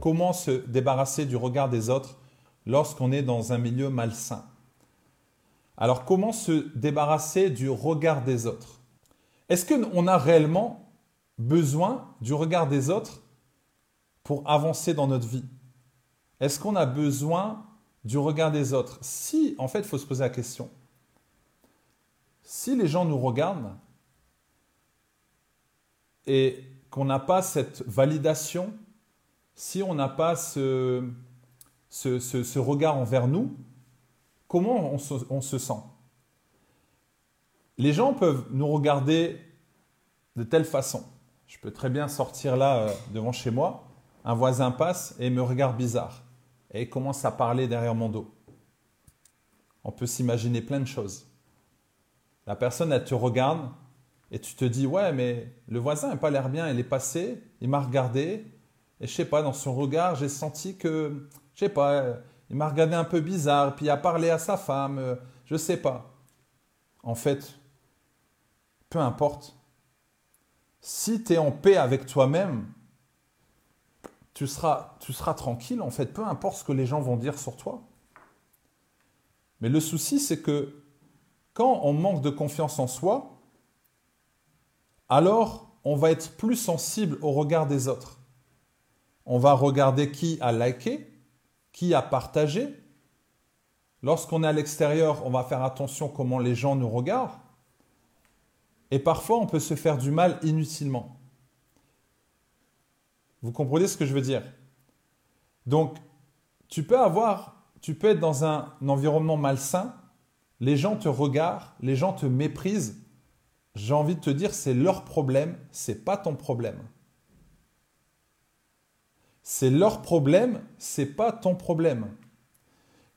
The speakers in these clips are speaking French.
Comment se débarrasser du regard des autres lorsqu'on est dans un milieu malsain? Alors comment se débarrasser du regard des autres? Est-ce qu'on a réellement besoin du regard des autres pour avancer dans notre vie? Est-ce qu'on a besoin du regard des autres? Si, en fait, il faut se poser la question. Si les gens nous regardent et qu'on n'a pas cette validation, si on n'a pas ce, ce, regard envers nous, comment on se, sent? Les gens peuvent nous regarder de telle façon. Je peux très bien sortir là euh, devant chez moi, un voisin passe et me regarde bizarre et commence à parler derrière mon dos. On peut s'imaginer plein de choses. La personne, elle te regarde et tu te dis, ouais, mais le voisin n'a pas l'air bien, il est passé, il m'a regardé, et je sais pas, dans son regard, j'ai senti que, je sais pas, il m'a regardé un peu bizarre, puis il a parlé à sa femme, euh, je sais pas. En fait, peu importe. Si tu es en paix avec toi-même, tu seras, tu seras tranquille, en fait, peu importe ce que les gens vont dire sur toi. Mais le souci, c'est que quand on manque de confiance en soi, alors on va être plus sensible au regard des autres. On va regarder qui a liké, qui a partagé. Lorsqu'on est à l'extérieur, on va faire attention comment les gens nous regardent. Et parfois, on peut se faire du mal inutilement. Vous comprenez ce que je veux dire? Donc, tu peux avoir, tu peux être dans un environnement malsain, les gens te regardent, les gens te méprisent. J'ai envie de te dire, c'est leur problème, c'est pas ton problème. C'est leur problème, c'est pas ton problème.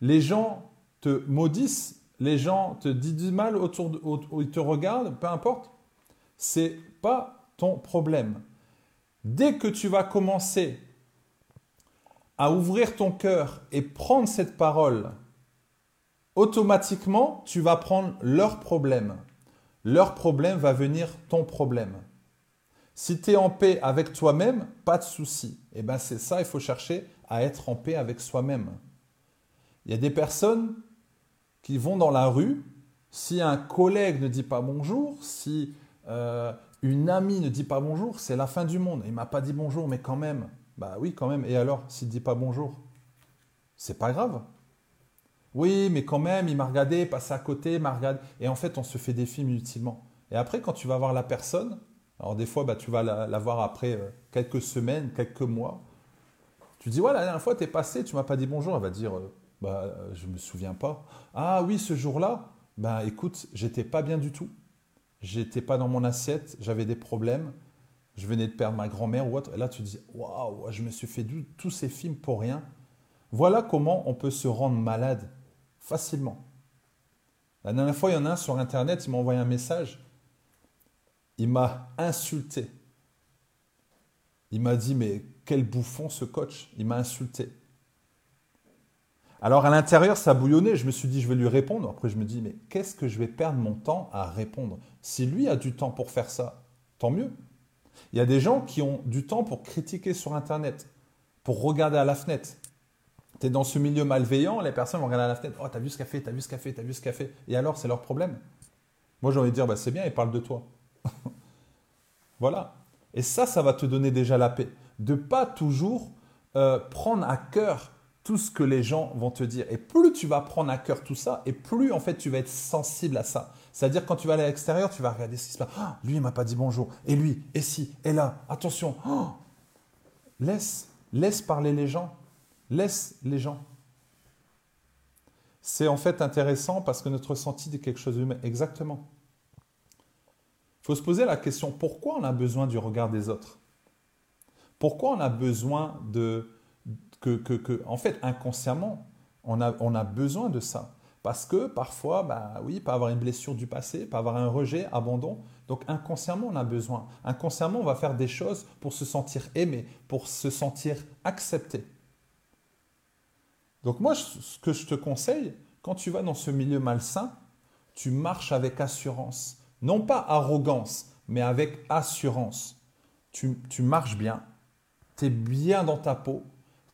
Les gens te maudissent, les gens te disent du mal autour de, ils te regardent, peu importe, c'est pas ton problème. Dès que tu vas commencer à ouvrir ton cœur et prendre cette parole, automatiquement, tu vas prendre leur problème. Leur problème va venir ton problème. Si tu es en paix avec toi-même, pas de souci. Et eh bien c'est ça, il faut chercher à être en paix avec soi-même. Il y a des personnes qui vont dans la rue, si un collègue ne dit pas bonjour, si euh, une amie ne dit pas bonjour, c'est la fin du monde. Il m'a pas dit bonjour, mais quand même. Bah oui, quand même. Et alors, s'il dit pas bonjour, c'est pas grave. Oui, mais quand même, il m'a regardé, passé à côté, m'a regardé. Et en fait, on se fait des films inutilement. Et après, quand tu vas voir la personne, alors des fois, bah, tu vas la, voir après euh, quelques semaines, quelques mois. Tu dis, ouais, la dernière fois, tu es passé, tu m'as pas dit bonjour. Elle va dire, euh, bah, je me souviens pas. Ah oui, ce jour-là, bah écoute, j'étais pas bien du tout. J'étais pas dans mon assiette, j'avais des problèmes. Je venais de perdre ma grand-mère ou autre. Et là, tu dis, waouh, je me suis fait tous ces films pour rien. Voilà comment on peut se rendre malade facilement. La dernière fois, il y en a un sur Internet, il m'a envoyé un message il m'a insulté. Il m'a dit, mais quel bouffon ce coach. Il m'a insulté. Alors à l'intérieur, ça bouillonnait. Je me suis dit, je vais lui répondre. Après, je me dis, mais qu'est-ce que je vais perdre mon temps à répondre? Si lui a du temps pour faire ça, tant mieux. Il y a des gens qui ont du temps pour critiquer sur Internet, pour regarder à la fenêtre. Tu es dans ce milieu malveillant, les personnes vont regarder à la fenêtre. Oh, t'as vu ce fait, t'as vu ce fait, t'as vu ce fait. Et alors, c'est leur problème. Moi, j'ai envie de dire, bah, c'est bien, ils parlent de toi. voilà. Et ça, ça va te donner déjà la paix. De pas toujours euh, prendre à cœur tout ce que les gens vont te dire. Et plus tu vas prendre à cœur tout ça, et plus en fait tu vas être sensible à ça. C'est-à-dire quand tu vas aller à l'extérieur, tu vas regarder ce qui se passe. Ah, lui, il m'a pas dit bonjour. Et lui, et si, et là, attention. Oh, laisse, laisse parler les gens. Laisse les gens. C'est en fait intéressant parce que notre ressenti dit quelque chose d'humain. Exactement. Il faut se poser la question, pourquoi on a besoin du regard des autres? Pourquoi on a besoin de... Que, que, en fait, inconsciemment, on a, on a besoin de ça? Parce que parfois, bah oui, peut avoir une blessure du passé, peut avoir un rejet, abandon. Donc inconsciemment, on a besoin. Inconsciemment, on va faire des choses pour se sentir aimé, pour se sentir accepté. Donc moi, ce que je te conseille, quand tu vas dans ce milieu malsain, tu marches avec assurance. Non pas arrogance, mais avec assurance. Tu, marches bien, tu es bien dans ta peau,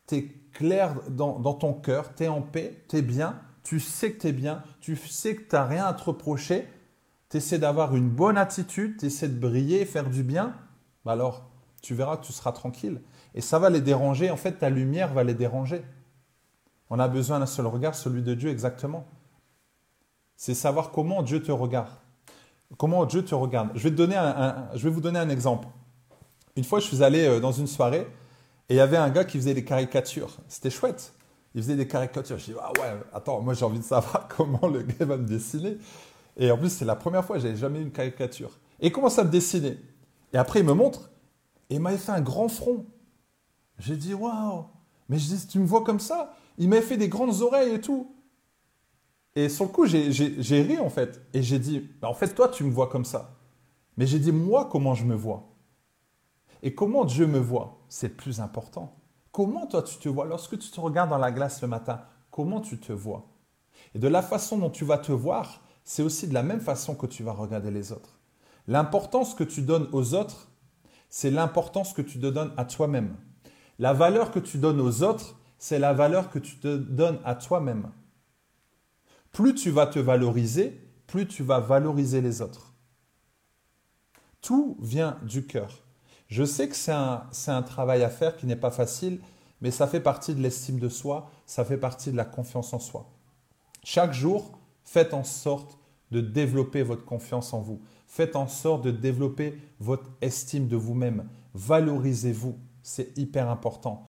tu es clair dans, dans ton cœur, tu es en paix, tu es bien, tu sais que tu es bien, tu sais que tu n'as rien à te reprocher, tu essaies d'avoir une bonne attitude, tu essaies de briller, faire du bien, bah alors tu verras que tu seras tranquille. Et ça va les déranger, en fait ta lumière va les déranger. On a besoin d'un seul regard, celui de Dieu exactement. C'est savoir comment Dieu te regarde. Comment Dieu te regarde. Je vais, te donner un, je vais vous donner un exemple. Une fois, je suis allé euh, dans une soirée et il y avait un gars qui faisait des caricatures. C'était chouette. Il faisait des caricatures. Je dis, ah ouais, attends, moi j'ai envie de savoir comment le gars va me dessiner. Et en plus, c'est la première fois, j'avais jamais eu une caricature. Et il commence à me dessiner. Et après, il me montre. Et il m'avait fait un grand front. J'ai dit, waouh, mais je dis, tu me vois comme ça Il m'avait fait des grandes oreilles et tout. Et sur le coup, j'ai ri en fait. Et j'ai dit, bah, en fait, toi, tu me vois comme ça. Mais j'ai dit, moi, comment je me vois? Et comment Dieu me voit? C'est plus important. Comment toi, tu te vois? Lorsque tu te regardes dans la glace le matin, comment tu te vois? Et de la façon dont tu vas te voir, c'est aussi de la même façon que tu vas regarder les autres. L'importance que tu donnes aux autres, c'est l'importance que tu te donnes à toi-même. La valeur que tu donnes aux autres, c'est la valeur que tu te donnes à toi-même. Plus tu vas te valoriser, plus tu vas valoriser les autres. Tout vient du cœur. Je sais que c'est un, un, travail à faire qui n'est pas facile, mais ça fait partie de l'estime de soi, ça fait partie de la confiance en soi. Chaque jour, faites en sorte de développer votre confiance en vous. Faites en sorte de développer votre estime de vous-même. Valorisez-vous. C'est hyper important.